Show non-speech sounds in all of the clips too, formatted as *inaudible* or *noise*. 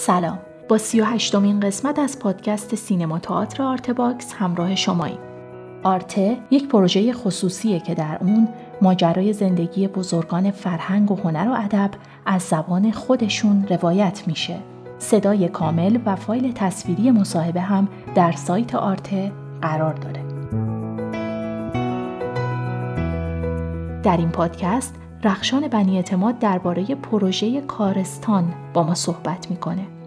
سلام. با سی و هشتمین قسمت از پادکست سینما تئاتر آرت باکس همراه شماییم. آرته یک پروژه خصوصیه که در اون ماجرای زندگی بزرگان فرهنگ و هنر و ادب از زبان خودشون روایت میشه. صدای کامل و فایل تصویری مصاحبه هم در سایت آرته قرار داره. در این پادکست رخشان بنی اعتماد درباره پروژه کارستان با ما صحبت می‌کنه.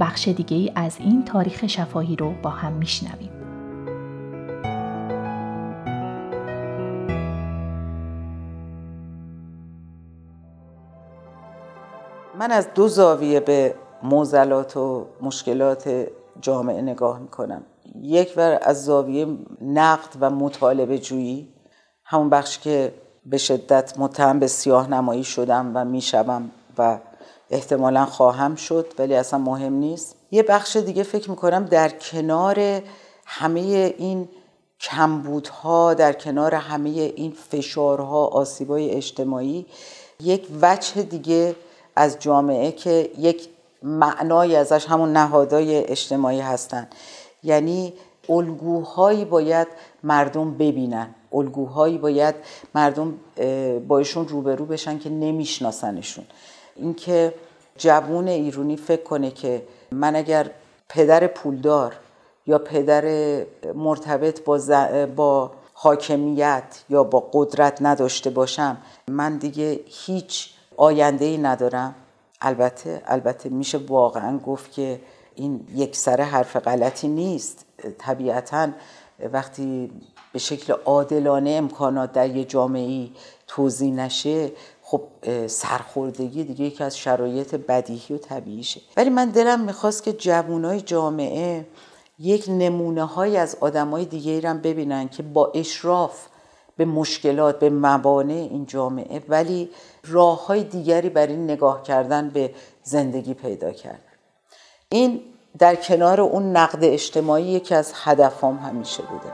بخش دیگه ای از این تاریخ شفاهی رو با هم میشنویم. من از دو زاویه به موزلات و مشکلات جامعه نگاه می‌کنم یک بر از زاویه نقد و مطالبه جویی همون بخش که به شدت متهم به سیاه نمایی شدم و می‌شوم و احتمالا خواهم شد ولی اصلا مهم نیست. یه بخش دیگه فکر می‌کنم در کنار همه این کمبودها در کنار همه این فشارها آسیبای اجتماعی یک وجه دیگه از جامعه که یک معنای ازش همون نهادهای اجتماعی هستن. یعنی الگوهایی باید مردم ببینن. الگوهایی باید مردم بایشون روبرو بشن که نمیشناسنشون. اینکه جوون ایرونی فکر کنه که من اگر پدر پولدار یا پدر مرتبط با, با حاکمیت یا با قدرت نداشته باشم من دیگه هیچ آینده ای ندارم. البته البته میشه واقعا گفت که این یک سر حرف غلطی نیست. طبیعتا وقتی به شکل عادلانه امکانات در یه جامعه توضیح نشه خب سرخوردگی دیگه یکی از شرایط بدیهی و طبیعیشه. ولی من دلم می‌خواست که جوانای جامعه یک نمونه های از آدمای دیگه هم ببینن که با اشراف به مشکلات به موانع این جامعه ولی راه های دیگری بر این نگاه کردن به زندگی پیدا کردن. این در کنار اون نقد اجتماعی یکی از هدفام همیشه بوده.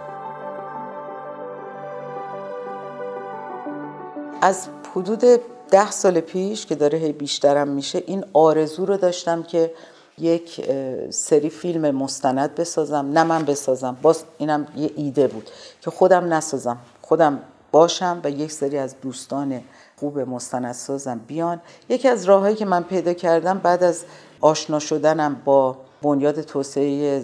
از حدود ده سال پیش که داره هی بیشترم میشه این آرزو رو داشتم که یک سری فیلم مستند بسازم. نه من بسازم باز اینم یه ایده بود که خودم نسازم. خودم باشم و یک سری از دوستان خوب مستندسازم بیان. یکی از راههایی که من پیدا کردم بعد از آشنا شدنم با بنیاد توسعه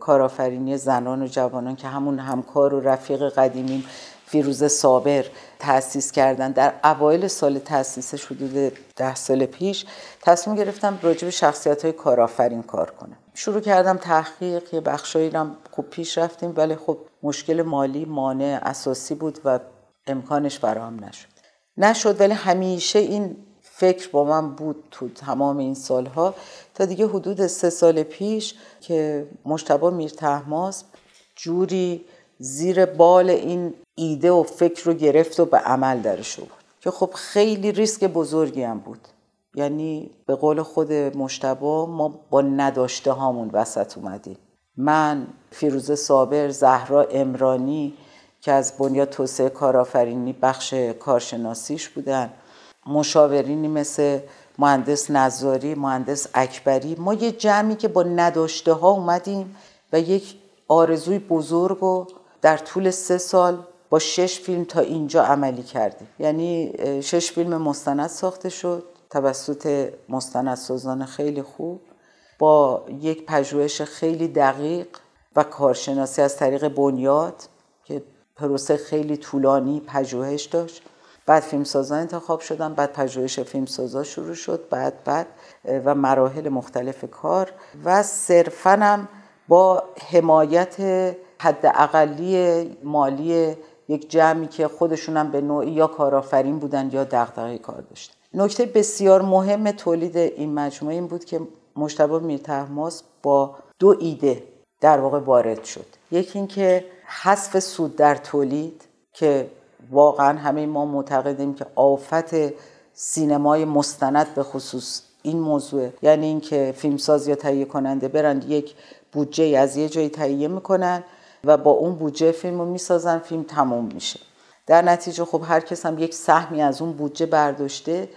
کارآفرینی زنان و جوانان که همون همکار و رفیق قدیمیم فیروز صابر تأسیس کردن. در اوایل سال تأسیسش حدود ده سال پیش تصمیم گرفتم راجع به شخصیت های کارآفرین کار کنم. شروع کردم تحقیق یه بخشایی هم خوب پیش رفتیم ولی خب مشکل مالی مانع اساسی بود و امکانش فراهم نشد. نشد ولی همیشه این فکر با من بود تو تمام این سالها. تا دیگه حدود سه سال پیش که مشتبه میر جوری زیر بال این ایده و فکر رو گرفت و به عمل درش بود که خب خیلی ریسک بزرگی هم بود. یعنی به قول خود مشتبه ما با نداشته هامون وسط اومدیم. من فیروزه صابر زهرا امرانی که از بنیاد توسعه کارآفرینی بخش کارشناسیش بودن. مشاورینی مثل مهندس نظاری مهندس اکبری. ما یه جمعی که با نداشته ها اومدیم و یک آرزوی بزرگ و در طول سه سال با شش فیلم تا اینجا عملی کردیم. یعنی شش فیلم مستند ساخته شد. توسط مستندسازان خیلی خوب. با یک پژوهش خیلی دقیق و کارشناسی از طریق بنیاد که پروسه خیلی طولانی پژوهش داشت. بعد فیلمسازان انتخاب شدن بعد پژوهش فیلمسازا شروع شد بعد بعد و مراحل مختلف کار. و صرفا با حمایت حد اقلی مالی یک جمعی که خودشون به نوعی یا کارآفرین بودن یا دغدغه کار داشتن. نکته بسیار مهم تولید این مجموعه این بود که مشتبه میرتحماس با دو ایده در واقع وارد شد. یکی اینکه حذف سود در تولید که واقعا همه ما معتقدیم که آفت سینمای مستند به خصوص این موضوع یعنی اینکه فیلمساز یا تهیه کننده برند یک بودجه از یه جایی تهیه می‌کنن و با اون بودجه فیلم رو می‌سازن فیلم تموم میشه. در نتیجه خب هر کس هم یک سهمی از اون بودجه برداشته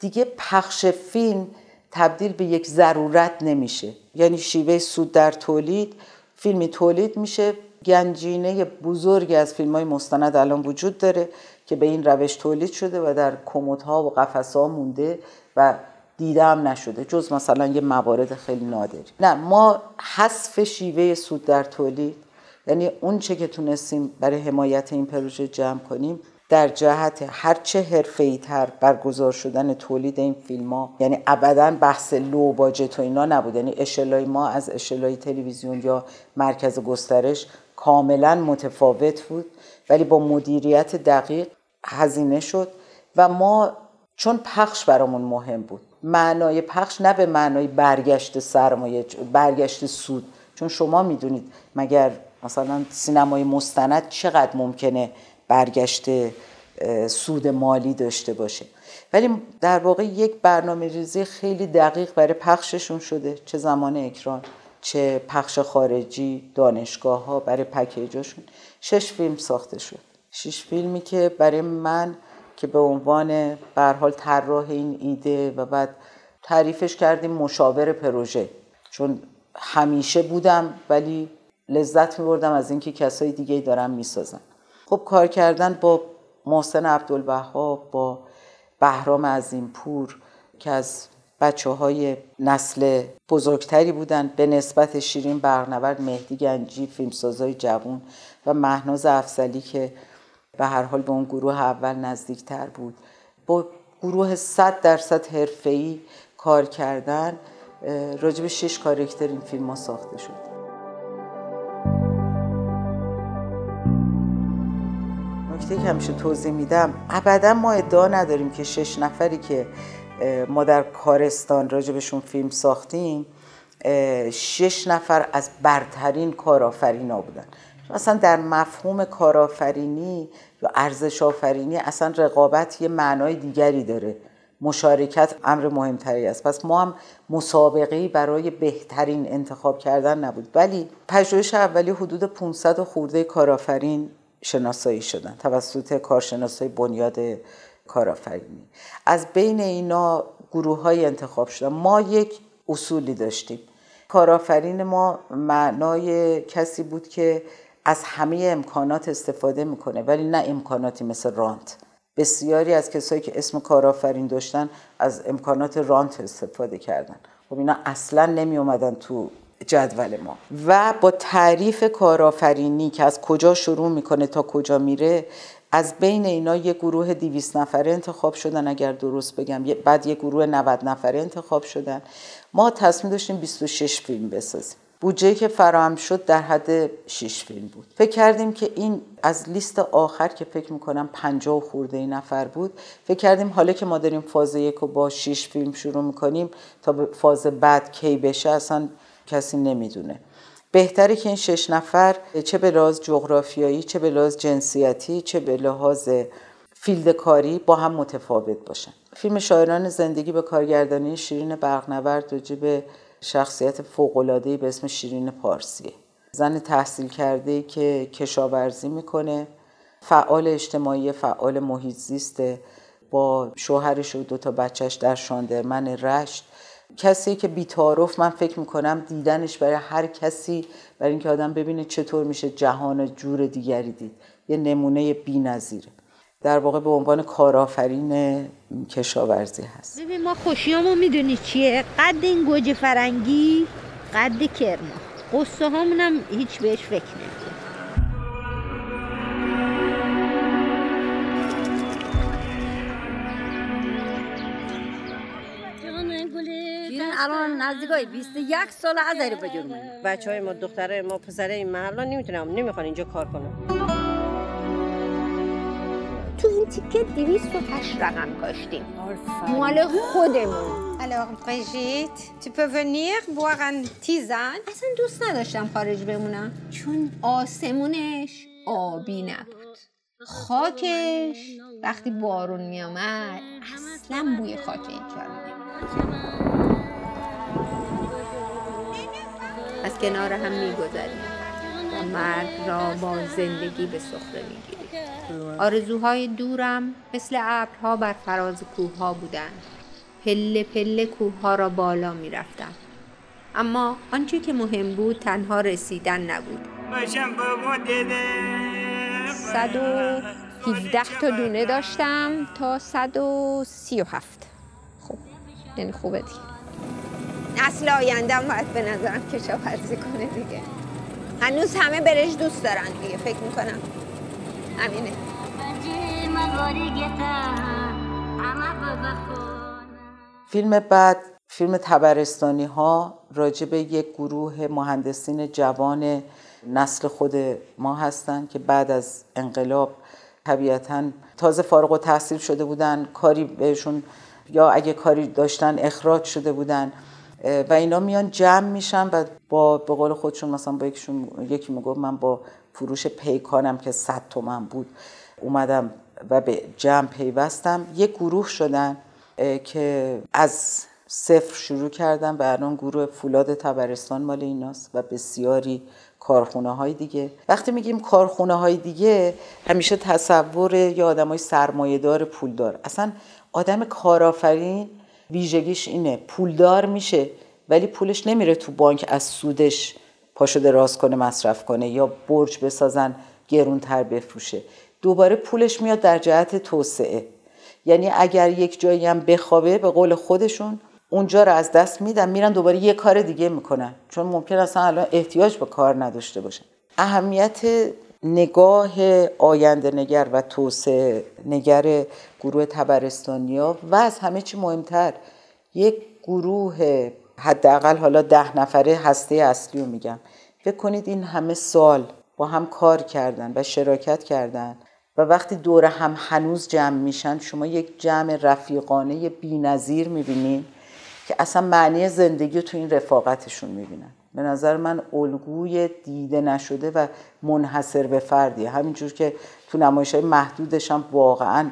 دیگه پخش فیلم تبدیل به یک ضرورت نمیشه. یعنی شیوه سود در تولید فیلمی تولید میشه. گنجینه بزرگی از فیلم های مستند الان وجود داره که به این روش تولید شده و در کمدها و قفسها مونده و دیده هم نشده جز مثلا یه موارد خیلی نادری. نه ما حذف شیوه سود در تولید یعنی اون چه که تونستیم برای حمایت این پروژه جمع کنیم در جهت هرچه حرفه‌ای تر برگزار شدن تولید این فیلم ها یعنی ابدا بحث لو باجت و اینا نبود. یعنی اشلای ما از اشلای تلویزیون یا مرکز گسترش کاملا متفاوت بود ولی با مدیریت دقیق هزینه شد و ما چون پخش برامون مهم بود. معنای پخش نه به معنای برگشت سرمایه برگشت سود. چون شما می‌دونید مگر مثلا سینمای مستند چقدر ممکنه برگشت سود مالی داشته باشه. ولی در واقع یک برنامه ریزی خیلی دقیق برای پخششون شده. چه زمان اکران چه پخش خارجی دانشگاه ها برای پکیجاشون. شش فیلم ساخته شد. شش فیلمی که برای من که به عنوان حال طراح این ایده و بعد تعریفش کردیم مشاور پروژه. چون همیشه بودم ولی لذت می بردم از اینکه کسای دیگه دارم می‌سازن. خب کار کردن با محسن عبدالوهاب با بهرام عظیم پور که از بچه های نسل بزرگتری بودن به نسبت شیرین برنورد مهدی گنجی فیلمسازای جوون و مهناز افزلی که به هر حال به اون گروه اول نزدیکتر بود. با گروه صد درصد حرفه‌ای کار کردن راجب شش کارکتر این فیلم ها ساخته شد. نکته که همیشه توضیح میدم ابدا ما ادعا نداریم که شش نفری که ما در کارستان راجبشون فیلم ساختیم شش نفر از برترین کارآفرینا بودن. اصلا در مفهوم کارآفرینی یا ارزش آفرینی اصلا رقابت یه معنای دیگری داره. مشارکت امر مهمتری است. پس ما هم مسابقه برای بهترین انتخاب کردن نبود. ولی پژوهش اولی حدود 500 خورده کارآفرین شناسایی شدن. توسط کارشناسای بنیاد کارآفرینی. از بین اینا گروه های انتخاب شدن. ما یک اصولی داشتیم. کارآفرین ما معنای کسی بود که از همه امکانات استفاده می‌کنه ولی نه امکاناتی مثل رانت. بسیاری از کسایی که اسم کارآفرین داشتن از امکانات رانت استفاده کردن. خب اینا اصلا نمی اومدن تو جدول ما. و با تعریف کارآفرینی که از کجا شروع می‌کنه تا کجا میره از بین اینا یه گروه 200 نفره انتخاب شدن اگر درست بگم. بعد یه گروه 90 نفره انتخاب شدن. ما تصمیم داشتیم 26 فیلم بسازیم. بودجه که فراهم شد در حد 6 فیلم بود. فکر کردیم که این از لیست آخر که فکر می‌کنم 50 خورده ای نفر بود فکر کردیم حالا که ما داریم فاز یک رو با 6 فیلم شروع می‌کنیم تا فاز بعد کی بشه اصلا کسی نمی‌دونه. بهتره که این شش نفر چه به لحاظ جغرافیایی چه به لحاظ جنسیتی چه به لحاظ فیلد کاری با هم متفاوت باشن. فیلم شاعران زندگی به کارگردانی شیرین برقنورد راجع به شخصیت فوق‌العاده‌ای به اسم شیرین پارسیه. زن تحصیل کرده که کشاورزی می‌کنه فعال اجتماعی فعال محیط زیسته با شوهرش و دو تا بچهش در شاندرمن رشت. کسی که بیتعارف من فکر می‌کنم دیدنش برای هر کسی برای اینکه آدم ببینه چطور میشه جهان جور دیگری دید. یه نمونه بی نظیره. در واقع به عنوان کارآفرین کشاورزی هست. ببین ما خوشیامو می‌دونی چیه؟ قد این گوجه فرنگی قد کرما. قصه هامونم هیچ بهش فکر نمی‌کنم. الان نزدیکای 21 سال از به بچه های ما دختره ما پسره این محلا نمی‌تونم نمی‌خوان اینجا کار کنم تو این تیکه و تش رقم کاشتیم. مال خودمون. Alors Brigitte, tu peux venir boire un tisane اصلا دوست نداشتم خارج بمونم. چون آسمونش آبی نبود. خاکش. وقتی بارون میامد اصلا بوی خاک اینجا رو از کنار هم میگذریم و مرگ را با زندگی به سخره می‌گیریم. آرزوهای دورم مثل ابرها بر فراز کوه ها بودند. پله پله کوه را بالا می رفتم. اما آنچه که مهم بود تنها رسیدن نبود. صد و 17 تا دونه داشتم تا 137 خوب یعنی خوبه دیگه. نسل آینده باید به نظرم کشاورزی کنه دیگه. هنوز همه برش دوست دارن دیگه فکر می‌کنم. همینه. فیلم بعد فیلم تبرستانی ها راجع به یک گروه مهندسین جوان نسل خود ما هستند که بعد از انقلاب طبیعتا تازه فارغ و تحصیل شده بودن کاری بهشون یا اگه کاری داشتن اخراج شده بودن. و اینا میان جمع میشن و با به قول خودشون مثلا با یکیشون یکی می‌گفت من با فروش پیکانم که 100 تومن بود اومدم و به جمع پیوستم. یک گروه شدن که از صفر شروع کردن و الان گروه فولاد تبرستان مال ایناست و بسیاری کارخونه های دیگه. وقتی میگیم کارخونه های دیگه همیشه تصور یا آدم های سرمایه دار پولدار اصلا آدم کارآفرین ویژگیش اینه. پولدار میشه ولی پولش نمیره تو بانک از سودش پاشو دراز کنه مصرف کنه یا برج بسازن گرونتر بفروشه. دوباره پولش میاد در جهت توسعه. یعنی اگر یک جایی هم بخوابه به قول خودشون اونجا رو از دست میدن میرن دوباره یه کار دیگه می‌کنن. چون ممکن اصلا الان احتیاج به کار نداشته باشن. اهمیت نگاه آینده نگر و توسعه نگر گروه تبرستانیا و از همه چی مهمتر یک گروه حداقل حالا ده نفره هسته اصلی رو میگم. فکر کنید این همه سال با هم کار کردن و شراکت کردن و وقتی دور هم هنوز جمع میشن شما یک جمع رفیقانه بینظیر می‌بینید که اصلا معنی زندگی رو تو این رفاقتشون می‌بینن. به نظر من الگوی دیده نشده و منحصر به فردیه. همینجور که تو نمایش های محدودش هم واقعا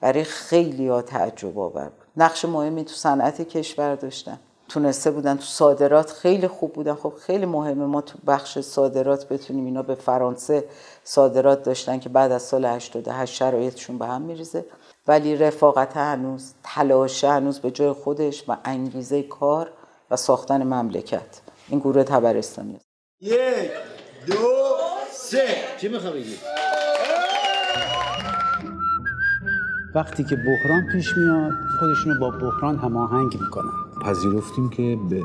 برای خیلی ها تعجب آور بود. نقش مهمی تو صنعت کشور داشتن. تونسته بودن تو صادرات خیلی خوب بودن. خب خیلی مهمه ما تو بخش صادرات بتونیم اینا به فرانسه صادرات داشتن که بعد از سال 88 شرایطشون به هم میریزه. ولی رفاقت هنوز تلاش هنوز به جای خودش و انگیزه کار و ساختن مملکت. این گروه تبرستانی است. یک دو سه. چی می‌خوای بگی وقتی که بحران پیش میاد خودشونو با بحران هماهنگ می‌کنن. پذیرفتیم که به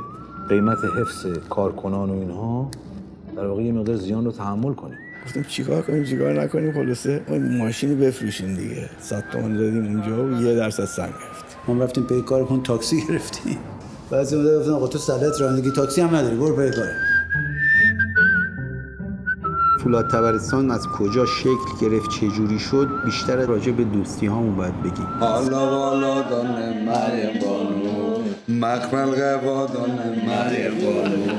قیمت حفظ کارکنان و اینها در واقع یه مقدار زیان رو تحمل کنیم. گفتیم چیکار کنیم چیکار نکنیم؟ خلاصه ماشینی بفروشیم دیگه. صد تومن دادیم اونجا و یه درصد سهم گرفتیم. ما رفتیم پی کارمون تاکسی گرفتیم. بعضی مدت گفتن آقا تو سلط رانندگی تاکسی هم نداری برو پی کار فولاد تبرستان از کجا شکل گرفت چه جوری شد؟ بیشتر راجع به دوستی هامون باید بگیم. حالا والا دانه مریم بانو مخمل قوا دانه مریم بانو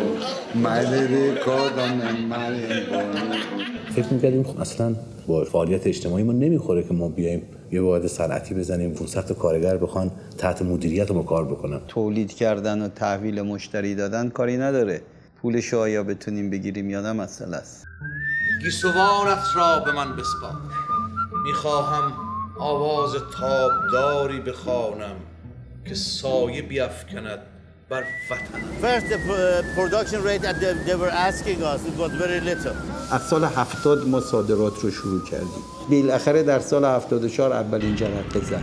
مدری کا دانه مریم بانو فکر می‌کردیم خب اصلا با فعالیت اجتماعی ما نمی‌خوره که ما بیایم یه واحد صنعتی بزنیم 500 کارگر بخوان تحت مدیریت ما کار بکنن. تولید کردن و تحویل مشتری دادن کاری نداره. پولش آیا بتونیم بگیریم یادم مسئله است. گیسوانت را به من بسپار. می‌خواهم آواز تابداری بخوانم که سایه بیافکند بر the uh, production rate that they, they were asking us it was very little. از سال 70 ما صادرات رو شروع کردیم. بالاخره در سال 74 اولین جرقه زد.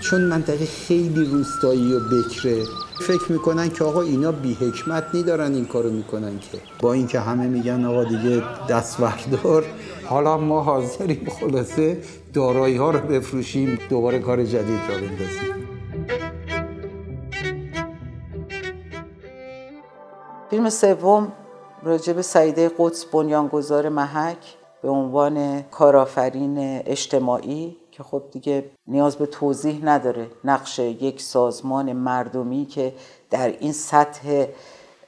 چون منطقه خیلی روستایی و بکره فکر می‌کنن که آقا اینا بی حکمت نیدارن این کارو می‌کنن که. با اینکه همه میگن آقا دیگه دست بردار حالا ما حاضریم خلاصه دارایی ها رو بفروشیم دوباره کار جدید را بندازیم. فیلم سوم راجع به سعیده قدس بنیانگذار محک به عنوان کارآفرین اجتماعی که خب دیگه نیاز به توضیح نداره نقش یک سازمان مردمی که در این سطح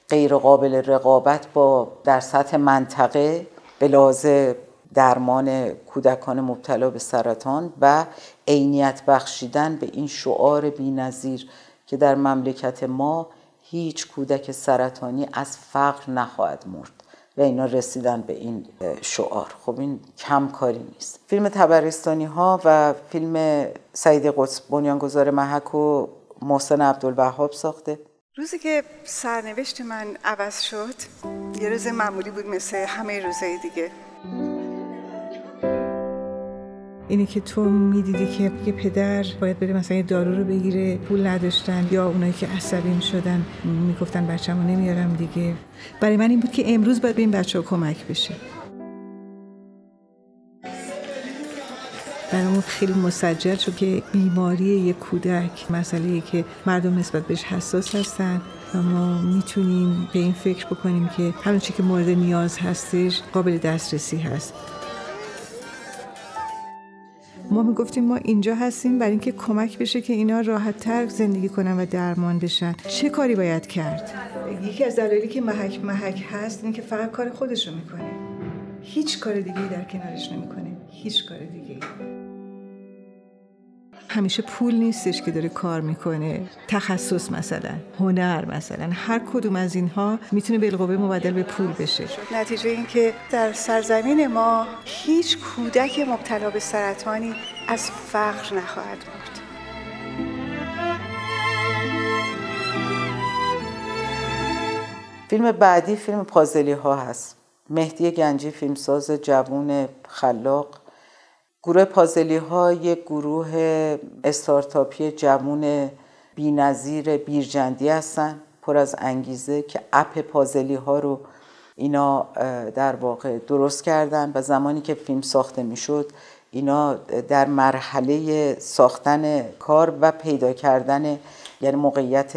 غیر قابل رقابت با در سطح منطقه به درمان کودکان مبتلا به سرطان و عینیت بخشیدن به این شعار بینظیر که در مملکت ما هیچ کودک سرطانی از فقر نخواهد مرد و اینا رسیدن به این شعار. خب این کم کاری نیست. فیلم تبرستانی ها و فیلم سعید قدس بنیانگذار محک و محسن عبدالوهاب ساخته. روزی که سرنوشت من عوض شد یه روز معمولی بود مثل همه روزهای دیگه. اینی که تو می‌دیدی که یه پدر باید بره مثلا یه دارو رو بگیره پول نداشتن یا اونایی که عصبی شدن می‌گفتن بچه‌مو نمیارم دیگه. برای من این بود که امروز باید به این بچه ها کمک بشه. برامون خیلی مسجل شد که بیماری یک کودک مسئله که مردم نسبت بهش حساس هستن و ما می‌تونیم به این فکر بکنیم که همون چی که مورد نیاز هستش قابل دسترسی هست. ما می‌گفتیم ما اینجا هستیم برای اینکه کمک بشه که اینا راحت تر زندگی کنن و درمان بشن. چه کاری باید کرد؟ یکی از دلایلی که محک محک هست اینه فقط کار خودش رو می‌کنه. هیچ کار دیگه در کنارش نمی‌کنه. هیچ کار دیگه همیشه پول نیستش که داره کار می‌کنه. تخصص مثلا هنر مثلا هر کدوم از اینها می‌تونه بالقوه مبدل به پول بشه. نتیجه این که در سرزمین ما هیچ کودک مبتلا به سرطانی از فقر نخواهد بود فیلم بعدی فیلم پازلی ها هست. مهدی گنجی فیلمساز جوون خلاق. گروه پازلی ها یک گروه استارتاپی جوون بینظیر بیرجندی هستن پر از انگیزه که اپ پازلی ها رو اینا در واقع درست کردن و زمانی که فیلم ساخته می‌شد اینا در مرحله ساختن کار و پیدا کردن یعنی موقعیت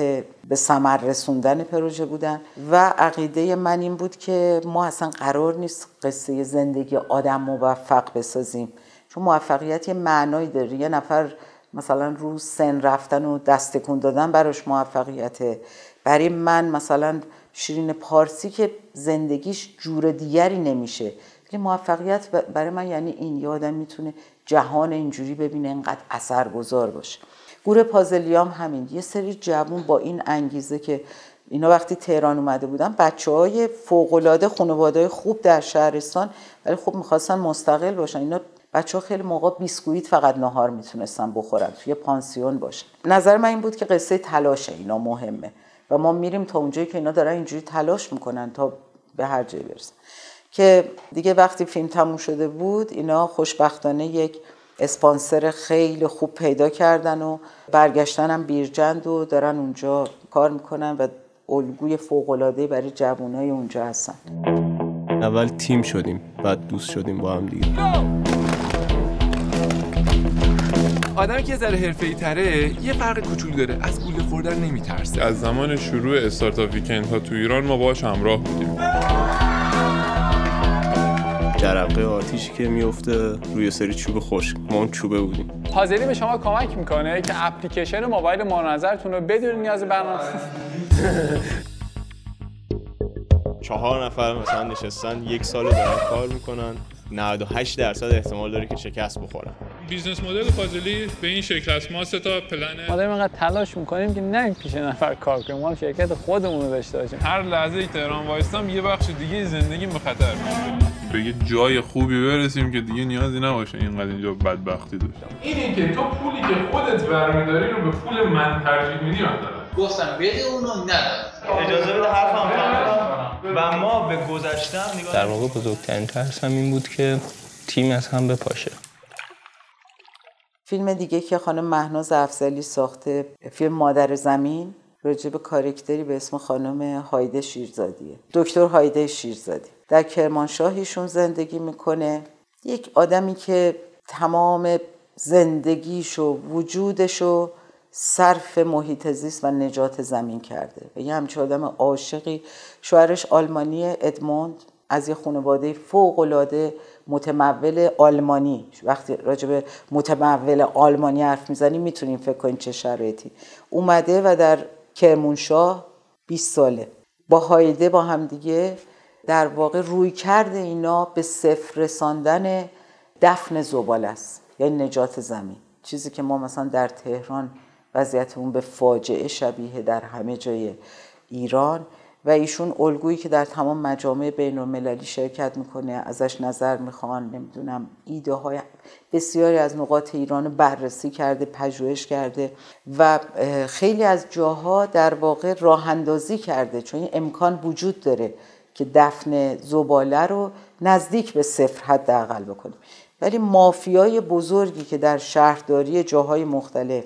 به ثمر رسوندن پروژه بودن. و عقیده من این بود که ما اصلا قرار نیست قصه زندگی آدم موفق بسازیم. چون موفقیت یه معنایی داره. یه نفر مثلا رو سن رفتن و دستکون دادن براش موفقیته. برای من مثلا شیرین پارسی که زندگیش جور دیگری نمیشه. موفقیت برای من یعنی این. یه آدم می‌تونه جهان اینجوری ببینه انقدر اثرگذار باشه. گروه پازلیام همین. یه سری جوون با این انگیزه که اینا وقتی تهران اومده بودن بچه های فوقلاده خانواده خوب در شهرستان ولی خب می‌خواستن مستقل باشن. اینا بچه ها خیلی موقع بیسکویت فقط نهار می‌تونستن بخورن. توی پانسیون باشن نظر من این بود که قصه تلاشه اینا مهمه. و ما میریم تا اونجایی که اینا دارن اینجوری تلاش می‌کنن تا به هر جایی برسن. که دیگه وقتی فیلم تموم شده بود اینا خوشبختانه یک اسپانسر خیلی خوب پیدا کردن و برگشتن هم بیرجند و دارن اونجا کار می‌کنن و الگوی فوقلاده برای جوانای اونجا هستن. اول تیم شدیم بعد دوست شدیم با هم دیگه. آدمی که ذره حرفه‌ای تره یه فرق کوچولو داره. از گوله خوردن نمیترسه. از زمان شروع استارتاپ ویکند ها تو ایران ما باهاش همراه بودیم. جرقه آتیشی که میفته روی سری چوب خشک. ما اون چوبه بودیم. پازلی به شما کمک می‌کنه که اپلیکیشن موبایل منظرتون رو بدون نیاز برنامه. *laughs* چهار نفر مثلا نشستن یک سال دارن کار می‌کنن. 98 درصد احتمال داره که شکست بخورن. business model فاضلی به این شکل است. ما سه تا پلن ما داریم اینقدر تلاش می‌کنیم که نه پیش نفر کار کنیم. ما شرکت خودمون رو داشته باشیم. هر لحظه تهران وایستم یه بخش دیگه زندگی به خطر به یه جای خوبی برسیم که دیگه نیازی نباشه اینقدر اینجا بدبختی داشتم اینی که تو پولی که خودت برمیداری رو به پول من ترجیح میدی گفتم بده اونو نداد اجازه بده حرفم و ما به گذشتم نگاه در واقع بزرگترین ترسم این بود که تیم از هم بپاشه. فیلم دیگه که خانم مهناز افزلی ساخته فیلم مادر زمین راجع به کارکتری به اسم خانم هایده شیرزادیه. دکتر هایده شیرزادی. در کرمانشاه ایشون زندگی می‌کنه. یک آدمی که تمام زندگیشو وجودشو صرف محیط زیست و نجات زمین کرده. و یه همچه آدم عاشقی. شوهرش آلمانی ادموند. از یه خانواده فوق العاده متمول آلمانی. وقتی راجع به متمول آلمانی حرف می‌زنیم می‌تونیم فکر کنیم چه شرایطی. اومده و در کرمانشاه 20 ساله. با هایده با هم دیگه در واقع روی کرده اینا به صفر رساندن دفن زباله است. یعنی نجات زمین. چیزی که ما مثلا در تهران وضعیتمون به فاجعه شبیه در همه جای ایران و ایشون الگویی که در تمام مجامع بین المللی شرکت می‌کنه ازش نظر می‌خوان نمی‌دونم ایده های بسیاری از نقاط ایران بررسی کرده پژوهش کرده و خیلی از جاها در واقع راه اندازی کرده چون این امکان وجود داره که دفن زباله رو نزدیک به صفر حداقل بکنیم. ولی مافیای بزرگی که در شهرداری جاهای مختلف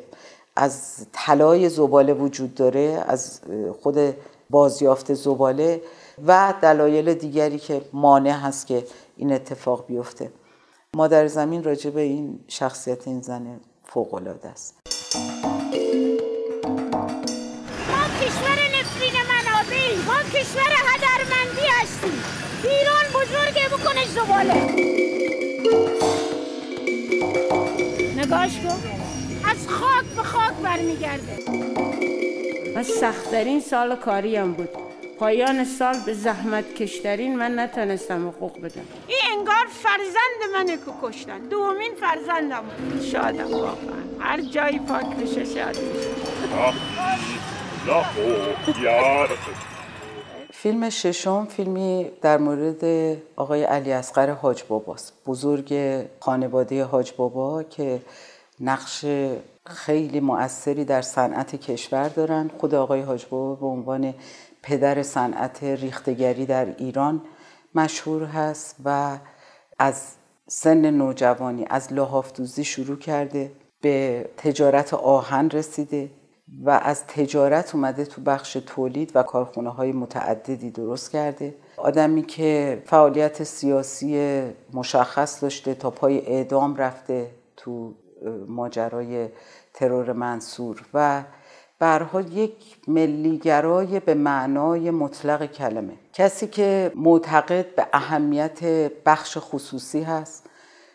از طلای زباله وجود داره از خود بازیافت زباله و دلایل دیگری که مانع هست که این اتفاق بیفته. مادر زمین راجع به این شخصیت این زن فوق العاده است. ما کشور نفرین منابعی ما کشور هدرمندی هستیم. ایران بزرگه بکنش زباله. نگاش کن. از خاک به خاک برمیگرده. و سختترین سال کاریم بود. پایان سال به زحمت کشترین من نتونستم حقوق بدم. این انگار فرزند منه که کشتن. دومین فرزندم شادم واقعا. هر جایی پاک بشه شاد فیلم ششم فیلمی در مورد آقای علی اصغر حاج باباست. بزرگ خانواده حاج بابا که نقش خیلی مؤثری در صنعت کشور دارن. خود آقای حاج بابا به عنوان پدر صنعت ریختگری در ایران مشهور هست و از سن نوجوانی از لحافتوزی شروع کرده به تجارت آهن رسیده و از تجارت اومده تو بخش تولید و کارخونه های متعددی درست کرده. آدمی که فعالیت سیاسی مشخص داشته تا پای اعدام رفته تو ماجرای ترور منصور و برها یک ملیگرای به معنای مطلق کلمه. کسی که معتقد به اهمیت بخش خصوصی هست.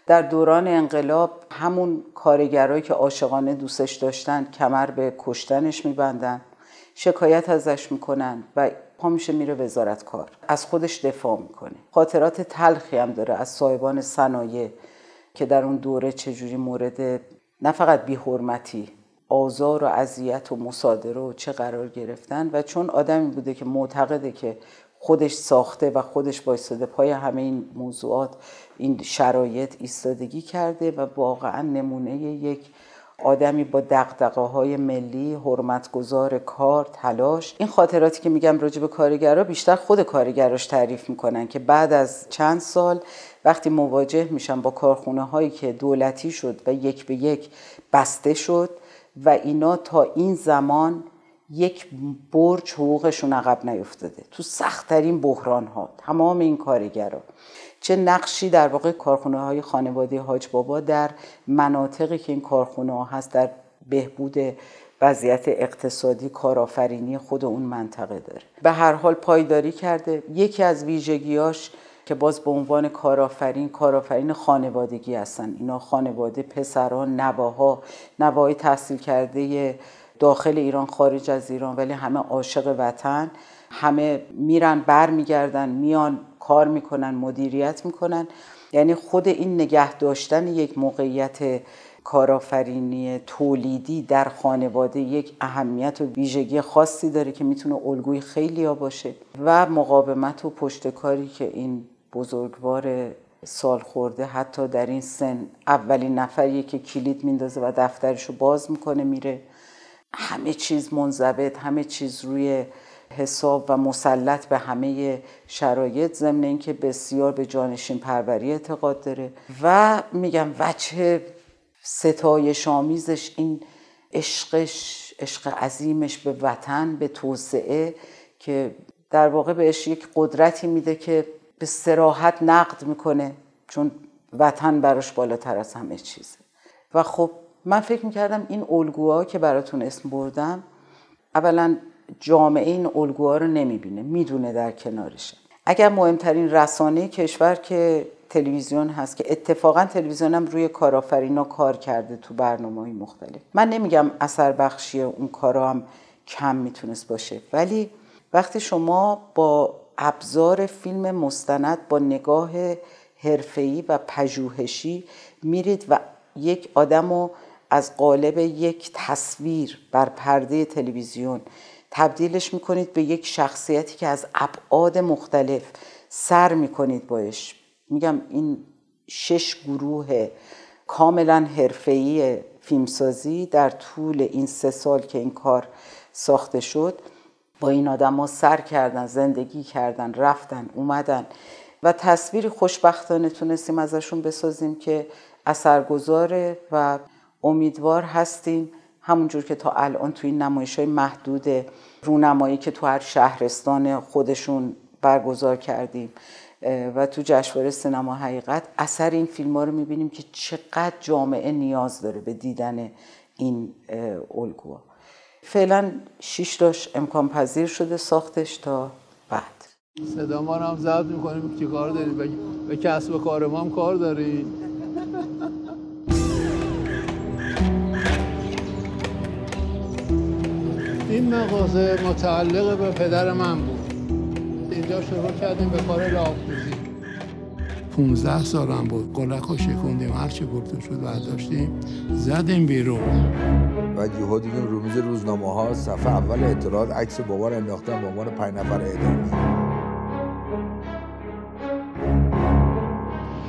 در دوران انقلاب همون کارگرایی که عاشقانه دوستش داشتن کمر به کشتنش میبندن شکایت ازش می‌کنن و پا میشه میره وزارت کار از خودش دفاع می‌کنه. خاطرات تلخی هم داره از صاحبان صنایع. که در اون دوره چجوری مورد نه فقط بیحرمتی آزار و اذیت و مصادره و چه قرار گرفتن و چون آدمی بوده که معتقده که خودش ساخته و خودش بایستاده پای همه این موضوعات این شرایط ایستادگی کرده و واقعا نمونه یک آدمی با دقدقه های ملی حرمتگذار کار تلاش. این خاطراتی که میگم راجع به کارگرا بیشتر خود کارگراش تعریف می‌کنن که بعد از چند سال وقتی مواجه میشن با کارخونه هایی که دولتی شد و یک به یک بسته شد و اینا تا این زمان یک برج حقوقشون عقب نیفتاده. تو سختترین بحران ها تمام این کارگرا. چه نقشی در واقع کارخونه های خانواده حاج بابا در مناطقی که این کارخونه ها هست در بهبود وضعیت اقتصادی کارآفرینی خود اون منطقه داره. به هر حال پایداری کرده. یکی از ویژگیاش که باز به عنوان کارآفرین کارآفرین خانوادگی هستن. اینا خانواده پسران نواها. نوای تحصیل کرده داخل ایران خارج از ایران ولی همه عاشق وطن. همه میرن برمیگردن میان کار می‌کنن مدیریت می‌کنن. یعنی خود این نگه داشتن یک موقعیت کارآفرینی تولیدی در خانواده یک اهمیت و ویژگی خاصی داره که می‌تونه الگوی خیلی ها باشه. و مقاومت و پشتکاری که این بزرگوار سال خورده حتی در این سن اولین نفریه که کلید میندازه و دفترش رو باز می‌کنه میره. همه چیز منضبط همه چیز روی حساب و مسلط به همه شرایط. ضمن اینکه بسیار به جانشین پروری اعتقاد داره و میگم وجه ستای شامیزش این عشقش عشق عظیمش به وطن به توسعه که در واقع بهش یک قدرتی میده که به سراحت نقد می‌کنه چون وطن براش بالاتر از همه چیزه. و خب من فکر می‌کردم این الگوها که براتون اسم بردم اولا جامعه این الگوها رو نمی‌بینه می‌دونه در کنارشه. اگر مهمترین رسانه کشور که تلویزیون هست که اتفاقا تلویزیون هم روی کارآفرینا کار کرده تو برنامه های مختلف. من نمیگم اثر بخشی اون کارا هم کم می‌تونست باشه ولی وقتی شما با ابزار فیلم مستند با نگاه حرفه‌ای و پژوهشی میرید و یک آدم رو از قالب یک تصویر بر پرده تلویزیون تبدیلش می‌کنید به یک شخصیتی که از ابعاد مختلف سر می‌کنید باش میگم این شش گروه کاملا حرفه‌ای فیلمسازی در طول این سه سال که این کار ساخته شد با این آدم ها سر کردن زندگی کردن رفتن اومدن و تصویری خوشبختانه تونستیم ازشون بسازیم که اثرگذاره و امیدوار هستیم. همونجور که تا الان توی این نمایش های محدود رونمایی که تو هر شهرستان خودشون برگزار کردیم و تو جشنواره سینما حقیقت اثر این فیلم ها رو می‌بینیم که چقدر جامعه نیاز داره به دیدن این الگوها. فعلا شیش داشت امکان پذیر شده ساختش تا بعد. صدا ما هم ضبط می‌کنیم چی کار داریم؟ به کسب کار ما هم کار داریم. این مغازه متعلق به پدر من بود. اینجا شروع کردیم به کار لاپوزی. 15 سالم بود. قلق رو شکوندیم هرچی گفته شد برداشتیم. زدیم بیرون. و یهو دیدیم رومیز روزنامه ها صفحه اول اطلاعات عکس بابا انداختن به عنوان پنج نفر اعدامی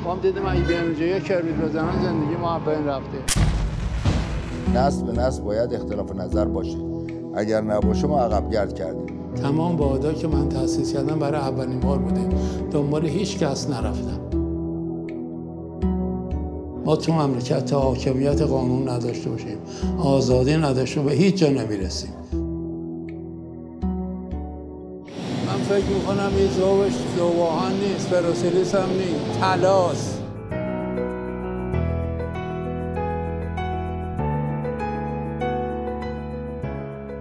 ما هم دیدیم اگه اینجا یک بزنن زندگی ما بین رفته. نسل به نسل باید اختلاف نظر باشه. اگر نباشه ما عقب گرد کردیم. تمام وادا که من تأسیس کردم برای اولین بار بوده. دنبال هیچ کس نرفتم. ما تو مملکت حاکمیت قانون نداشته باشیم. آزادی نداشته به هیچ جا نمی‌رسیم. من فکر می‌کنم این زوبش زوباهان نیست فروسیلیس هم نیست. تلاس.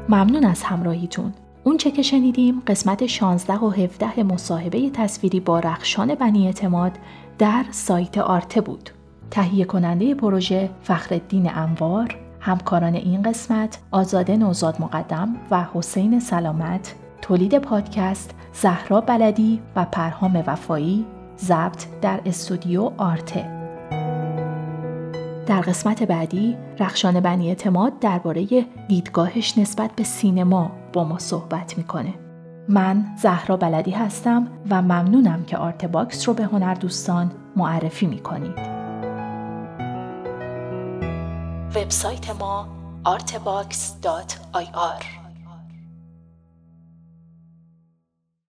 ممنون از همراهیتون. اون چه که شنیدیم قسمت 16 و 17 مصاحبه تصویری با رخشان بنی اعتماد در سایت آرته بود. تهیه کننده پروژه فخردین انوار، همکاران این قسمت آزاده نوزاد مقدم و حسین سلامت، تولید پادکست زهرا بلدی و پرهام وفایی، ضبط در استودیو آرته. در قسمت بعدی رخشان بنی اعتماد درباره دیدگاهش نسبت به سینما با ما صحبت می‌کنه. من زهرا بلدی هستم و ممنونم که آرت باکس رو به هنر دوستان معرفی می‌کنید. وبسایت ما artbox.ir